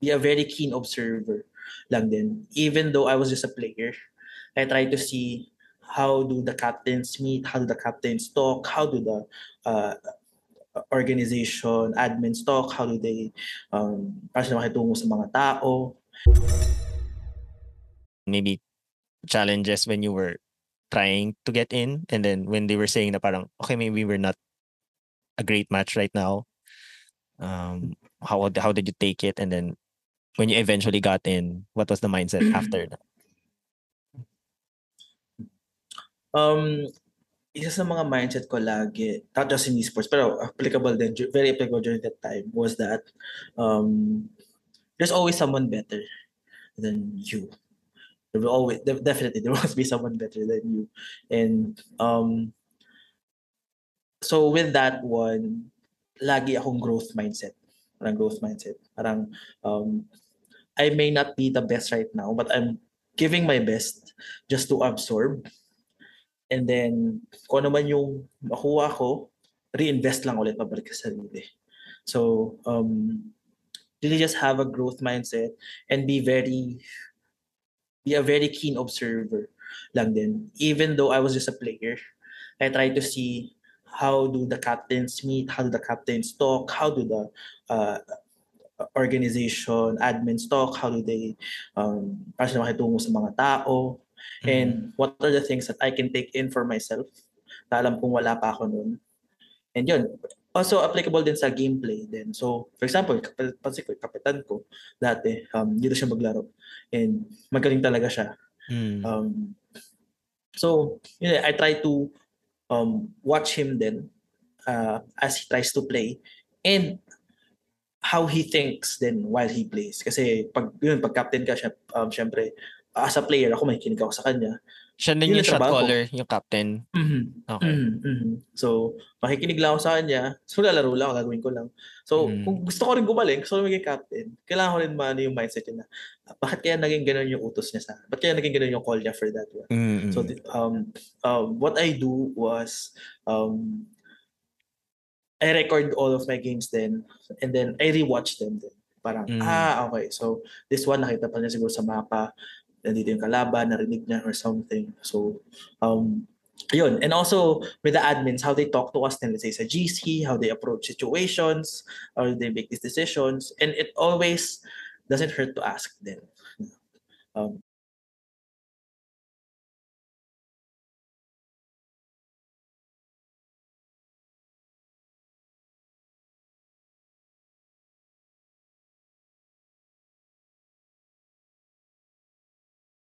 be a very keen observer lang din. Even though I was just a player, I try to see how do the captains meet, how do the captains talk, how do the uh, organization, admins talk, how do they um, para sila makitungo sa mga tao. Maybe challenges when you were trying to get in and then when they were saying na parang okay maybe we're not a great match right now um how how did you take it and then when you eventually got in what was the mindset after that? Um isa sa mga mindset ko lagi not just in esports pero applicable din very applicable during that time was that um there's always someone better than you. There will always definitely there must be someone better than you. And um so with that one lagi akong growth mindset parang growth mindset. Parang um I may not be the best right now but I'm giving my best just to absorb. And then kung ano man yung makuha ko reinvest lang ulit pabalik sa sarili. So um really just have a growth mindset and be very be a very keen observer lang din. Even though I was just a player, I try to see how do the captains meet, how do the captains talk, how do the uh, organization, admins talk, how do they um, para sila makitungo sa mga tao, mm-hmm. and what are the things that I can take in for myself na alam kong wala pa ako noon. And yun, also applicable din sa gameplay din. So, for example, pansin ko, kapitan ko, dati, um, dito siya maglaro. And magaling talaga siya. Mm. Um, so, know, I try to um, watch him then uh, as he tries to play and how he thinks then while he plays. Kasi pag, yun, pag captain ka, siya, um, syempre, as a player, ako may kinig ako sa kanya. Siya din yung, yung shot caller, yung captain. Mm-hmm. Okay. Mm-hmm. So, makikinig lang ako sa kanya. So, lalaro lang, gagawin ko lang. So, mm-hmm. kung gusto ko rin gumaling, gusto ko maging captain, kailangan ko rin maano yung mindset niya na, bakit kaya naging ganun yung utos niya sa Bakit kaya naging ganun yung call niya for that one? Mm-hmm. So, um, um, what I do was, um, I record all of my games then, and then I rewatch them then. Parang, mm-hmm. ah, okay. So, this one, nakita pa niya siguro sa mapa nandito yung kalaban, narinig niya or something. So, um, yun. And also with the admins, how they talk to us then, let's say sa GC, how they approach situations, how they make these decisions. And it always doesn't hurt to ask them. Um,